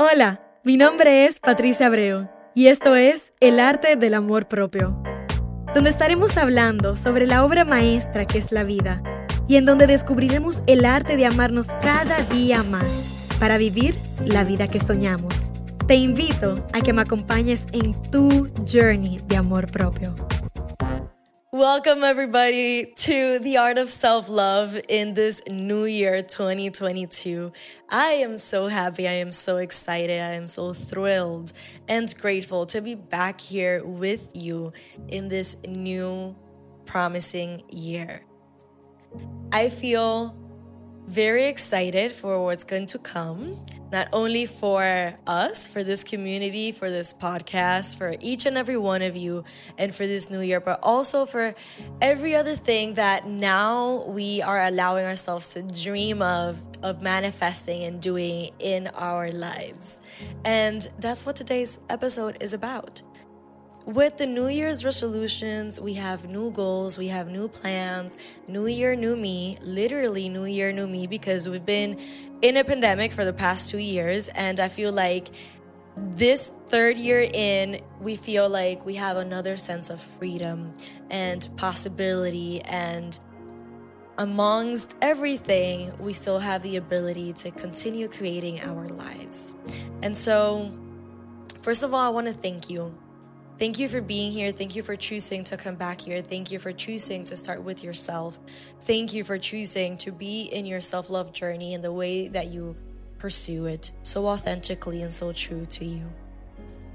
Hola, mi nombre es Patricia Abreu y esto es El arte del amor propio, donde estaremos hablando sobre la obra maestra que es la vida y en donde descubriremos el arte de amarnos cada día más para vivir la vida que soñamos. Te invito a que me acompañes en tu journey de amor propio. Welcome, everybody, to the art of self love in this new year 2022. I am so happy. I am so excited. I am so thrilled and grateful to be back here with you in this new promising year. I feel very excited for what's going to come, not only for us, for this community, for this podcast, for each and every one of you, and for this new year, but also for every other thing that now we are allowing ourselves to dream of, of manifesting and doing in our lives. And that's what today's episode is about with the New Year's resolutions, we have new goals, we have new plans, new year, new me, literally new year, new me, because we've been in a pandemic for the past two years. And I feel like this third year in, we feel like we have another sense of freedom and possibility. And amongst everything, we still have the ability to continue creating our lives. And so, first of all, I want to thank you Thank you for being here. Thank you for choosing to come back here. Thank you for choosing to start with yourself. Thank you for choosing to be in your self love journey in the way that you pursue it so authentically and so true to you.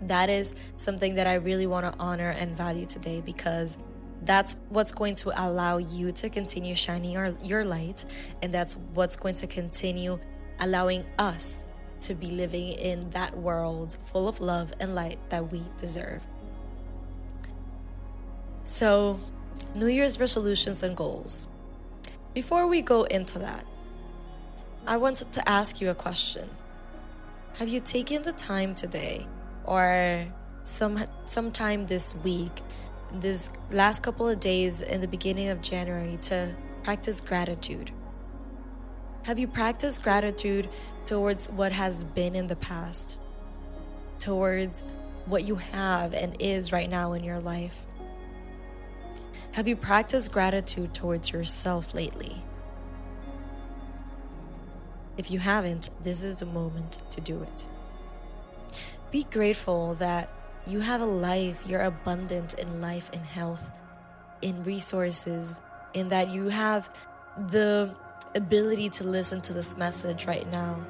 That is something that I really want to honor and value today because that's what's going to allow you to continue shining your, your light. And that's what's going to continue allowing us to be living in that world full of love and light that we deserve. So, New Year's resolutions and goals. Before we go into that, I wanted to ask you a question. Have you taken the time today or some sometime this week, this last couple of days in the beginning of January to practice gratitude? Have you practiced gratitude towards what has been in the past? Towards what you have and is right now in your life? Have you practiced gratitude towards yourself lately? If you haven't, this is a moment to do it. Be grateful that you have a life, you're abundant in life and health, in resources, in that you have the ability to listen to this message right now.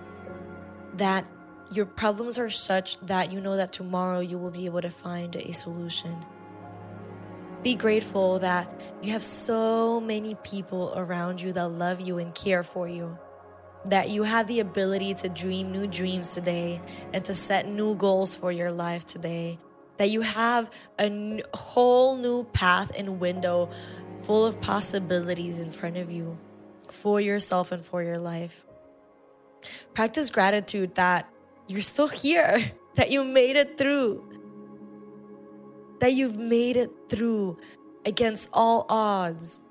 That your problems are such that you know that tomorrow you will be able to find a solution be grateful that you have so many people around you that love you and care for you. That you have the ability to dream new dreams today and to set new goals for your life today. That you have a n- whole new path and window full of possibilities in front of you for yourself and for your life. Practice gratitude that you're still here, that you made it through, that you've made it through against all odds.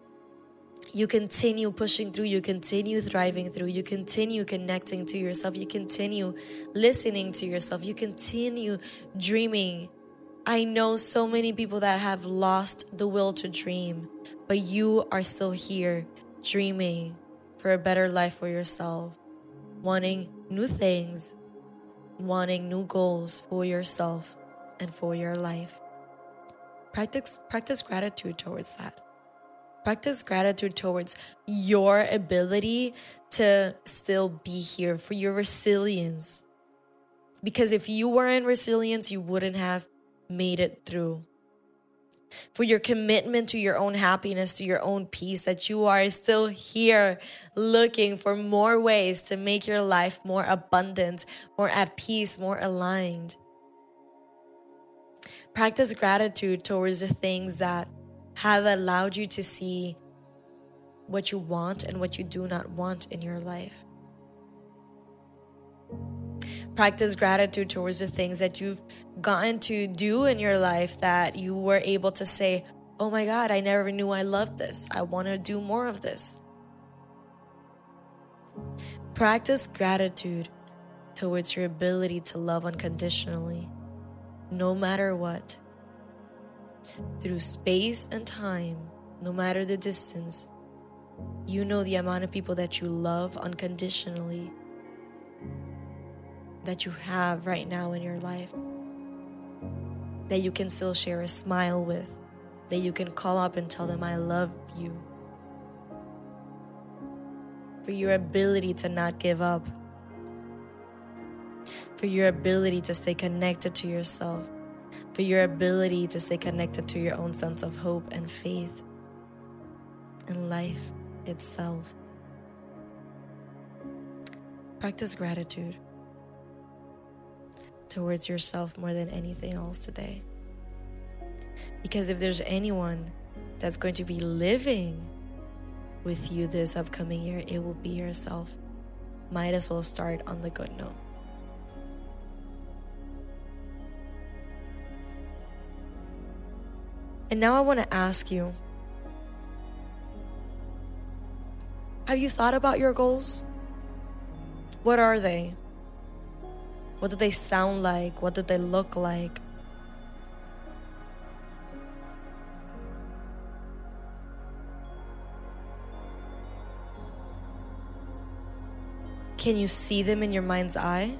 You continue pushing through, you continue thriving through, you continue connecting to yourself, you continue listening to yourself, you continue dreaming. I know so many people that have lost the will to dream, but you are still here dreaming for a better life for yourself, wanting new things, wanting new goals for yourself and for your life. Practice practice gratitude towards that. Practice gratitude towards your ability to still be here, for your resilience. Because if you weren't resilience, you wouldn't have made it through. For your commitment to your own happiness, to your own peace, that you are still here looking for more ways to make your life more abundant, more at peace, more aligned. Practice gratitude towards the things that have allowed you to see what you want and what you do not want in your life. Practice gratitude towards the things that you've gotten to do in your life that you were able to say, Oh my God, I never knew I loved this. I want to do more of this. Practice gratitude towards your ability to love unconditionally, no matter what. Through space and time, no matter the distance, you know the amount of people that you love unconditionally that you have right now in your life, that you can still share a smile with, that you can call up and tell them, I love you. For your ability to not give up, for your ability to stay connected to yourself, for your ability to stay connected to your own sense of hope and faith and life itself. Practice gratitude towards yourself more than anything else today. Because if there's anyone that's going to be living with you this upcoming year, it will be yourself. Might as well start on the good note. And now I want to ask you Have you thought about your goals? What are they? What do they sound like? What do they look like? Can you see them in your mind's eye?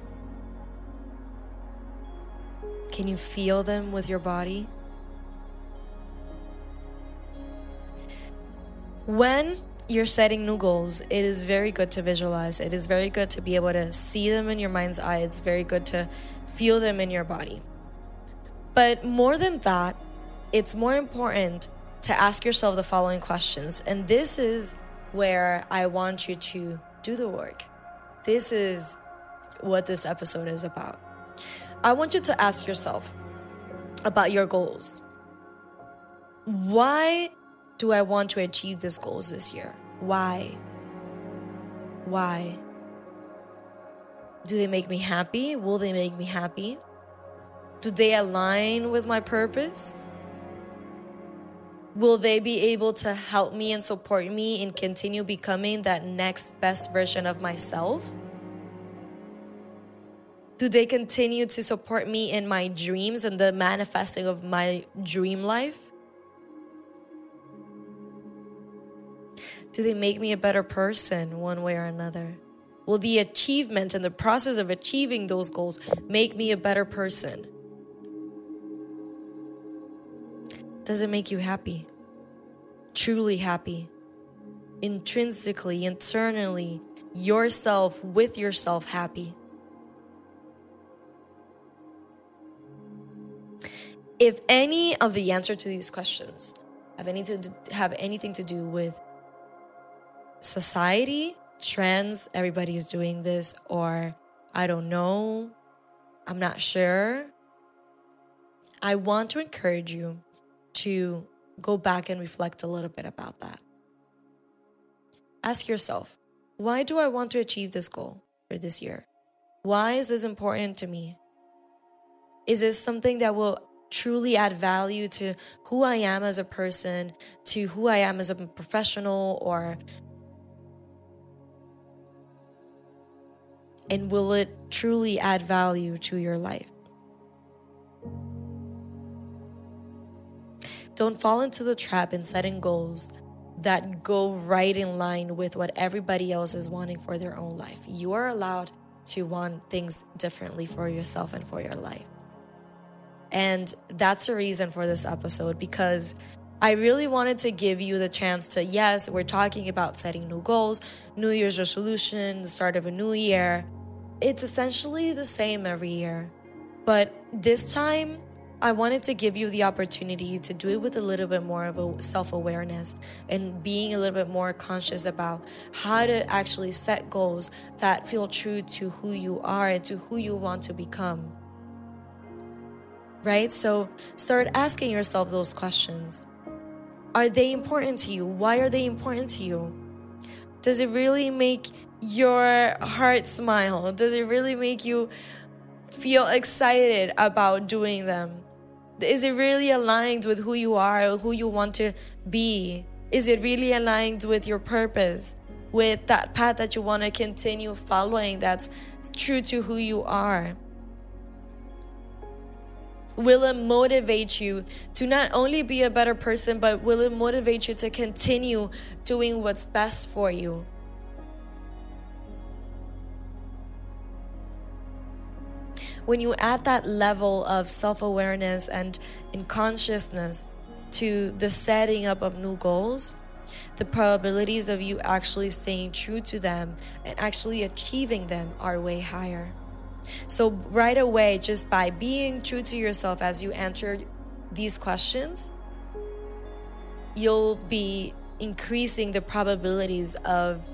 Can you feel them with your body? When you're setting new goals, it is very good to visualize. It is very good to be able to see them in your mind's eye. It's very good to feel them in your body. But more than that, it's more important to ask yourself the following questions. And this is where I want you to do the work. This is what this episode is about. I want you to ask yourself about your goals. Why do I want to achieve these goals this year? Why? Why? Do they make me happy? Will they make me happy? Do they align with my purpose? Will they be able to help me and support me and continue becoming that next best version of myself? Do they continue to support me in my dreams and the manifesting of my dream life? Do they make me a better person one way or another? Will the achievement and the process of achieving those goals make me a better person? Does it make you happy? Truly happy? Intrinsically, internally, yourself with yourself happy? If any of the answer to these questions have any to have anything to do with society, trends, everybody is doing this, or I don't know, I'm not sure. I want to encourage you to go back and reflect a little bit about that. Ask yourself, why do I want to achieve this goal for this year? Why is this important to me? Is this something that will truly add value to who I am as a person, to who I am as a professional, or And will it truly add value to your life? Don't fall into the trap in setting goals that go right in line with what everybody else is wanting for their own life. You are allowed to want things differently for yourself and for your life. And that's the reason for this episode because I really wanted to give you the chance to, yes, we're talking about setting new goals, New Year's resolution, the start of a new year. It's essentially the same every year. But this time, I wanted to give you the opportunity to do it with a little bit more of a self awareness and being a little bit more conscious about how to actually set goals that feel true to who you are and to who you want to become. Right? So start asking yourself those questions. Are they important to you? Why are they important to you? Does it really make your heart smile? Does it really make you feel excited about doing them? Is it really aligned with who you are who you want to be? Is it really aligned with your purpose? with that path that you want to continue following that's true to who you are? Will it motivate you to not only be a better person, but will it motivate you to continue doing what's best for you? When you add that level of self awareness and in consciousness to the setting up of new goals, the probabilities of you actually staying true to them and actually achieving them are way higher. So, right away, just by being true to yourself as you answer these questions, you'll be increasing the probabilities of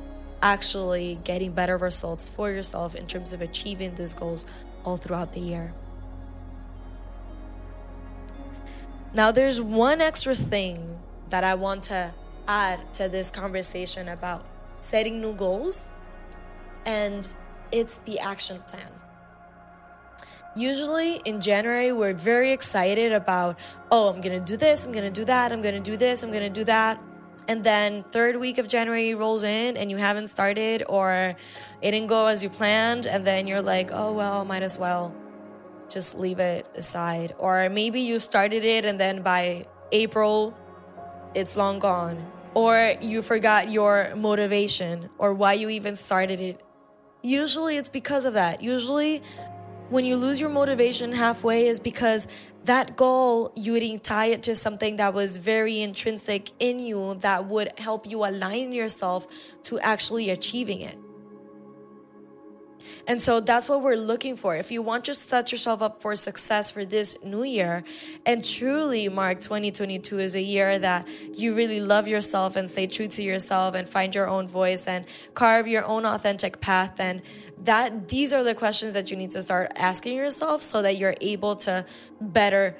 actually getting better results for yourself in terms of achieving these goals all throughout the year. Now, there's one extra thing that I want to add to this conversation about setting new goals, and it's the action plan. Usually in January, we're very excited about, oh, I'm gonna do this, I'm gonna do that, I'm gonna do this, I'm gonna do that. And then third week of January rolls in and you haven't started or it didn't go as you planned, and then you're like, oh well, might as well just leave it aside. Or maybe you started it and then by April it's long gone. Or you forgot your motivation or why you even started it. Usually it's because of that. Usually when you lose your motivation halfway is because that goal you didn't tie it to something that was very intrinsic in you that would help you align yourself to actually achieving it. And so that's what we're looking for. If you want to set yourself up for success for this new year and truly mark 2022 as a year that you really love yourself and stay true to yourself and find your own voice and carve your own authentic path, then that these are the questions that you need to start asking yourself so that you're able to better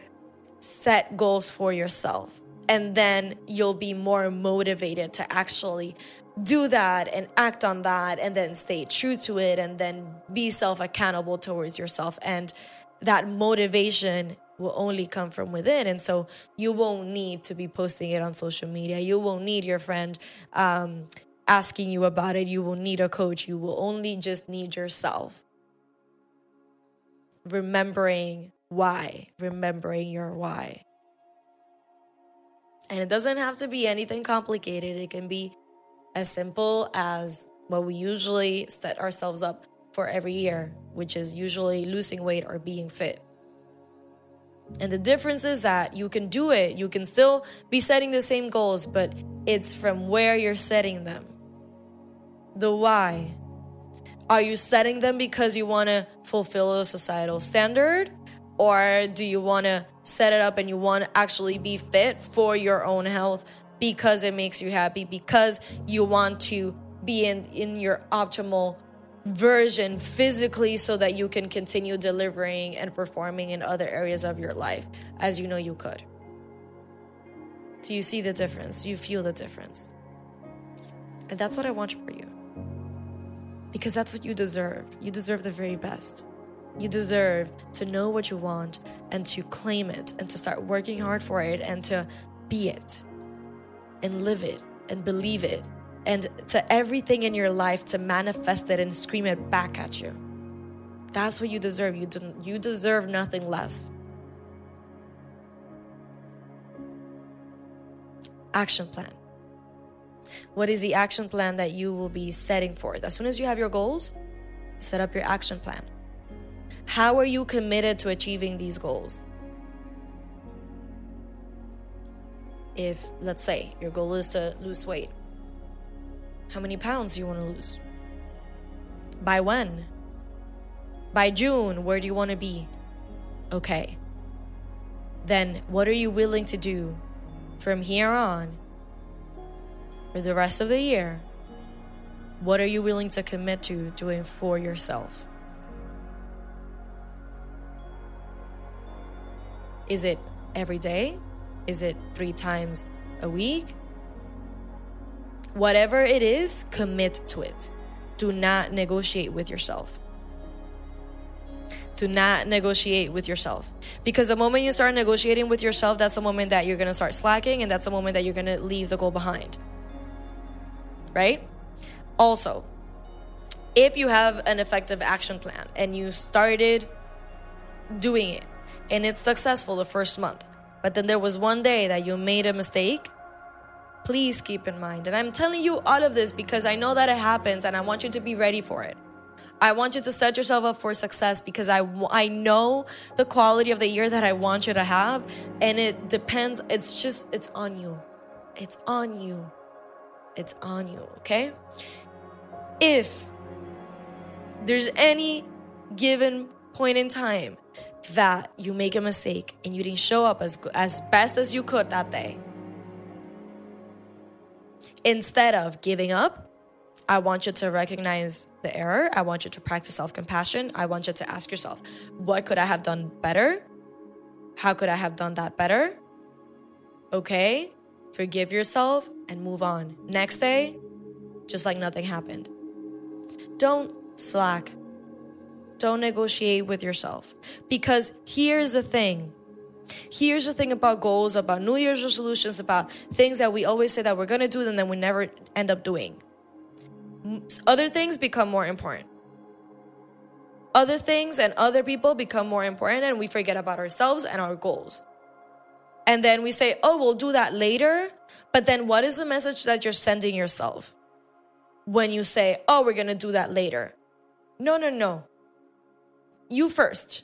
set goals for yourself and then you'll be more motivated to actually do that and act on that and then stay true to it and then be self accountable towards yourself. And that motivation will only come from within. And so you won't need to be posting it on social media. You won't need your friend um, asking you about it. You will need a coach. You will only just need yourself. Remembering why, remembering your why. And it doesn't have to be anything complicated. It can be as simple as what we usually set ourselves up for every year, which is usually losing weight or being fit. And the difference is that you can do it, you can still be setting the same goals, but it's from where you're setting them. The why. Are you setting them because you want to fulfill a societal standard? Or do you want to set it up and you want to actually be fit for your own health because it makes you happy, because you want to be in, in your optimal version physically so that you can continue delivering and performing in other areas of your life as you know you could. Do you see the difference? You feel the difference? And that's what I want for you. Because that's what you deserve. You deserve the very best. You deserve to know what you want and to claim it and to start working hard for it and to be it and live it and believe it and to everything in your life to manifest it and scream it back at you. That's what you deserve. You, you deserve nothing less. Action plan. What is the action plan that you will be setting forth? As soon as you have your goals, set up your action plan. How are you committed to achieving these goals? If let's say your goal is to lose weight how many pounds do you want to lose? By when? By june where do you want to be? Okay. Then what are you willing to do from here on for the rest of the year? What are you willing to commit to doing for yourself? Is it every day is it three times a week? Whatever it is, commit to it. Do not negotiate with yourself. Do not negotiate with yourself. Because the moment you start negotiating with yourself, that's the moment that you're going to start slacking and that's the moment that you're going to leave the goal behind. Right? Also, if you have an effective action plan and you started doing it and it's successful the first month, but then there was one day that you made a mistake, please keep in mind. And I'm telling you all of this because I know that it happens and I want you to be ready for it. I want you to set yourself up for success because I, I know the quality of the year that I want you to have. And it depends, it's just, it's on you. It's on you. It's on you, okay? If there's any given point in time that you make a mistake and you didn't show up as as best as you could that day. Instead of giving up i want you to recognize the error. I want you to practice self-compassion. I want you to ask yourself what could i have done better? How could i have done that better? Okay forgive yourself and move on. Next day just like nothing happened. Don't slack don't negotiate with yourself. Because here's the thing. Here's the thing about goals, about New Year's resolutions, about things that we always say that we're going to do and then we never end up doing. Other things become more important. Other things and other people become more important, and we forget about ourselves and our goals. And then we say, oh, we'll do that later. But then what is the message that you're sending yourself when you say, oh, we're going to do that later? No, no, no you first,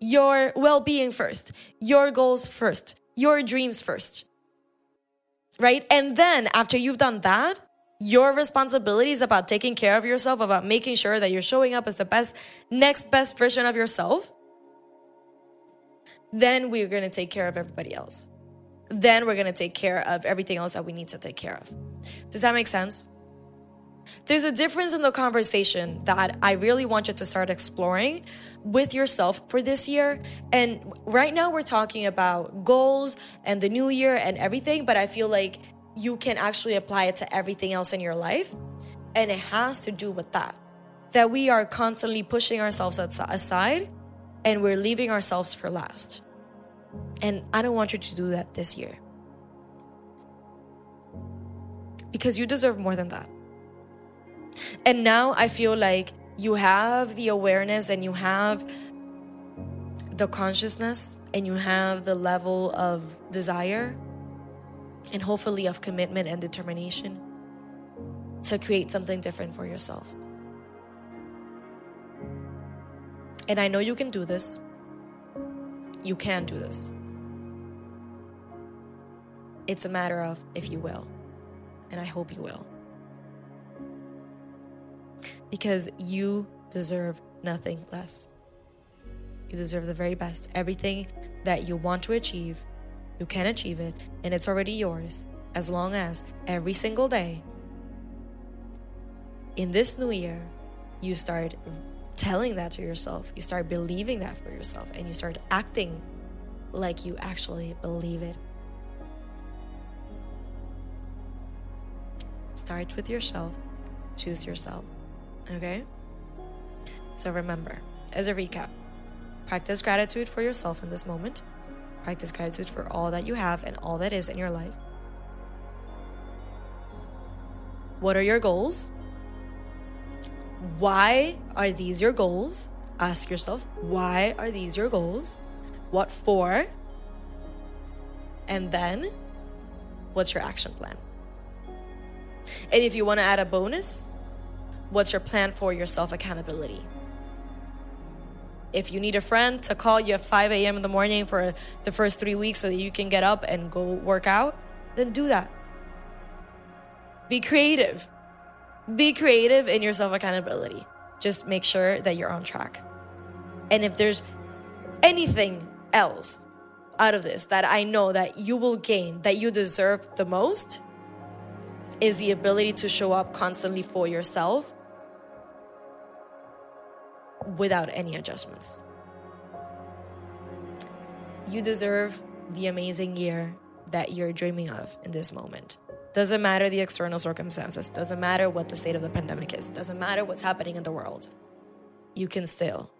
your well being first, your goals first, your dreams first. Right? And then after you've done that, your responsibility is about taking care of yourself, about making sure that you're showing up as the best, next best version of yourself. Then we're going to take care of everybody else. Then we're going to take care of everything else that we need to take care of. Does that make sense? There's a difference in the conversation that I really want you to start exploring with yourself for this year. And right now, we're talking about goals and the new year and everything, but I feel like you can actually apply it to everything else in your life. And it has to do with that that we are constantly pushing ourselves aside and we're leaving ourselves for last. And I don't want you to do that this year. Because you deserve more than that. And now I feel like you have the awareness and you have the consciousness and you have the level of desire and hopefully of commitment and determination to create something different for yourself. And I know you can do this. You can do this. It's a matter of if you will. And I hope you will because you deserve nothing less. You deserve the very best. Everything that you want to achieve, you can achieve it, and it's already yours as long as every single day in this new year you start telling that to yourself, you start believing that for yourself, and you start acting like you actually believe it. Start with yourself, choose yourself. Okay? So remember, as a recap, practice gratitude for yourself in this moment. Practice gratitude for all that you have and all that is in your life. What are your goals? Why are these your goals? Ask yourself, why are these your goals? What for? And then, what's your action plan? And if you want to add a bonus, What's your plan for your self accountability? If you need a friend to call you at 5 a.m. in the morning for the first three weeks so that you can get up and go work out, then do that. Be creative. Be creative in your self accountability. Just make sure that you're on track. And if there's anything else out of this that I know that you will gain, that you deserve the most, is the ability to show up constantly for yourself without any adjustments. You deserve the amazing year that you're dreaming of in this moment. Doesn't matter the external circumstances, doesn't matter what the state of the pandemic is, doesn't matter what's happening in the world. You can still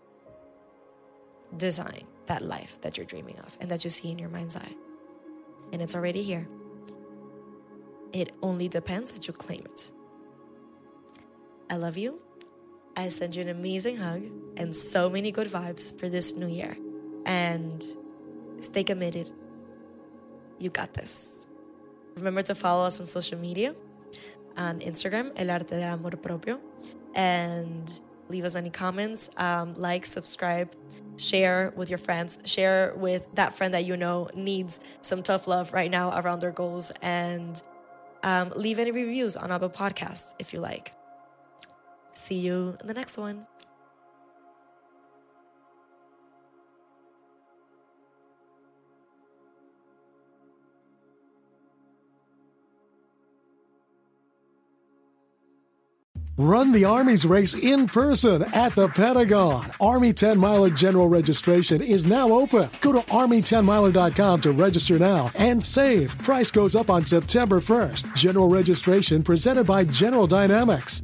design that life that you're dreaming of and that you see in your mind's eye. And it's already here. It only depends that you claim it. I love you. I send you an amazing hug and so many good vibes for this new year. And stay committed. You got this. Remember to follow us on social media on Instagram, El Arte del Amor Propio, and leave us any comments, um, like, subscribe, share with your friends, share with that friend that you know needs some tough love right now around their goals, and um, leave any reviews on Apple Podcasts if you like. See you in the next one. Run the Army's race in person at the Pentagon. Army 10 Miler General Registration is now open. Go to Army10miler.com to register now and save. Price goes up on September 1st. General registration presented by General Dynamics.